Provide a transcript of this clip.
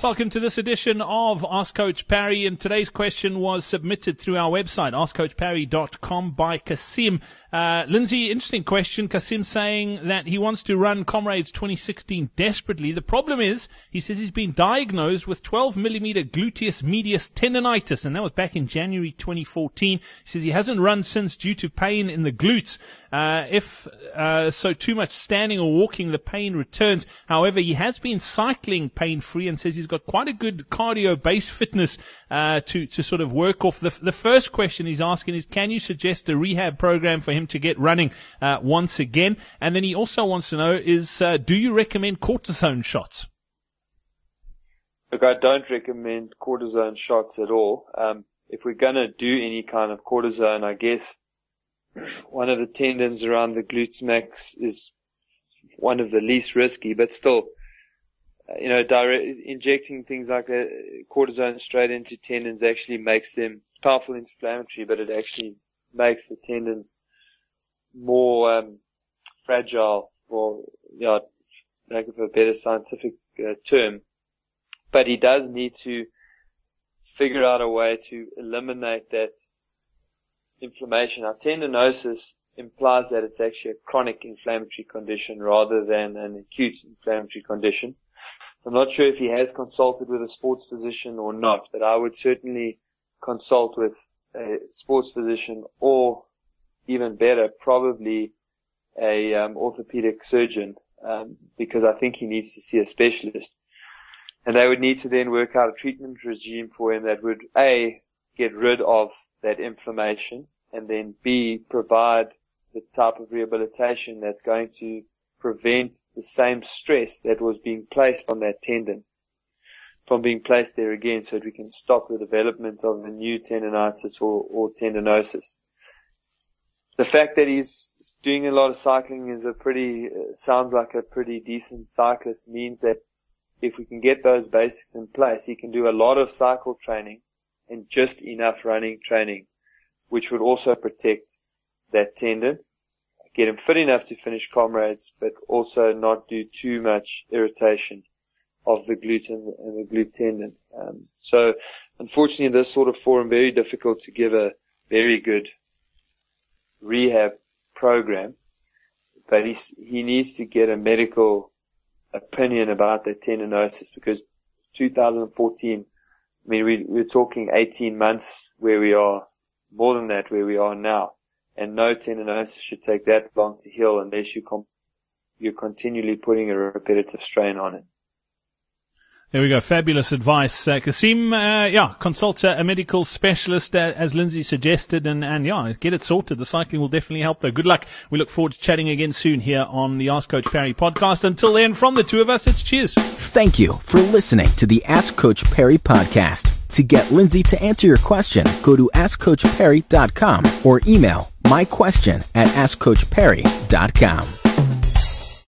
Welcome to this edition of Ask Coach Parry. And today's question was submitted through our website, askcoachparry.com by Kasim. Uh, Lindsay, interesting question. Kasim saying that he wants to run Comrades 2016 desperately. The problem is, he says he's been diagnosed with 12 millimeter gluteus medius tendonitis, and that was back in January 2014. He says he hasn't run since due to pain in the glutes. Uh, if uh, so, too much standing or walking, the pain returns. However, he has been cycling pain free and says he's got quite a good cardio base fitness uh, to to sort of work off. The, the first question he's asking is, can you suggest a rehab program for him to get running uh, once again? And then he also wants to know is, uh, do you recommend cortisone shots? Look, I don't recommend cortisone shots at all. Um, if we're going to do any kind of cortisone, I guess one of the tendons around the glutes max is one of the least risky, but still, uh, you know, direct, injecting things like that, cortisone straight into tendons actually makes them powerful inflammatory, but it actually makes the tendons more um, fragile, or you know, lack of a better scientific uh, term. But he does need to figure out a way to eliminate that inflammation. Now, tendinosis implies that it's actually a chronic inflammatory condition rather than an acute inflammatory condition. So I'm not sure if he has consulted with a sports physician or not, but I would certainly consult with a sports physician or even better, probably a um, orthopedic surgeon, um, because I think he needs to see a specialist. And they would need to then work out a treatment regime for him that would A, get rid of that inflammation and then B, provide the type of rehabilitation that's going to prevent the same stress that was being placed on that tendon from being placed there again so that we can stop the development of a new tendonitis or, or tendinosis. The fact that he's doing a lot of cycling is a pretty, uh, sounds like a pretty decent cyclist means that if we can get those basics in place, he can do a lot of cycle training and just enough running training, which would also protect that tendon, get him fit enough to finish comrades, but also not do too much irritation of the glute and, the glute tendon. Um, so unfortunately this sort of forum, very difficult to give a very good rehab program, but he's, he needs to get a medical opinion about that tendinosis because 2014, I mean, we, we're talking 18 months where we are, more than that where we are now. And no tendinosis should take that long to heal unless you you're continually putting a repetitive strain on it. There we go. Fabulous advice. Uh, Kasim, uh, yeah, consult a, medical specialist, uh, as Lindsay suggested, and, and yeah, get it sorted. The cycling will definitely help though. Good luck. We look forward to chatting again soon here on the Ask Coach Parry podcast. Until then, from the two of us, it's cheers. Thank you for listening to the Ask Coach Parry podcast. To get Lindsay to answer your question, go to AskCoachParry.com or email my question at AskCoachParry.com.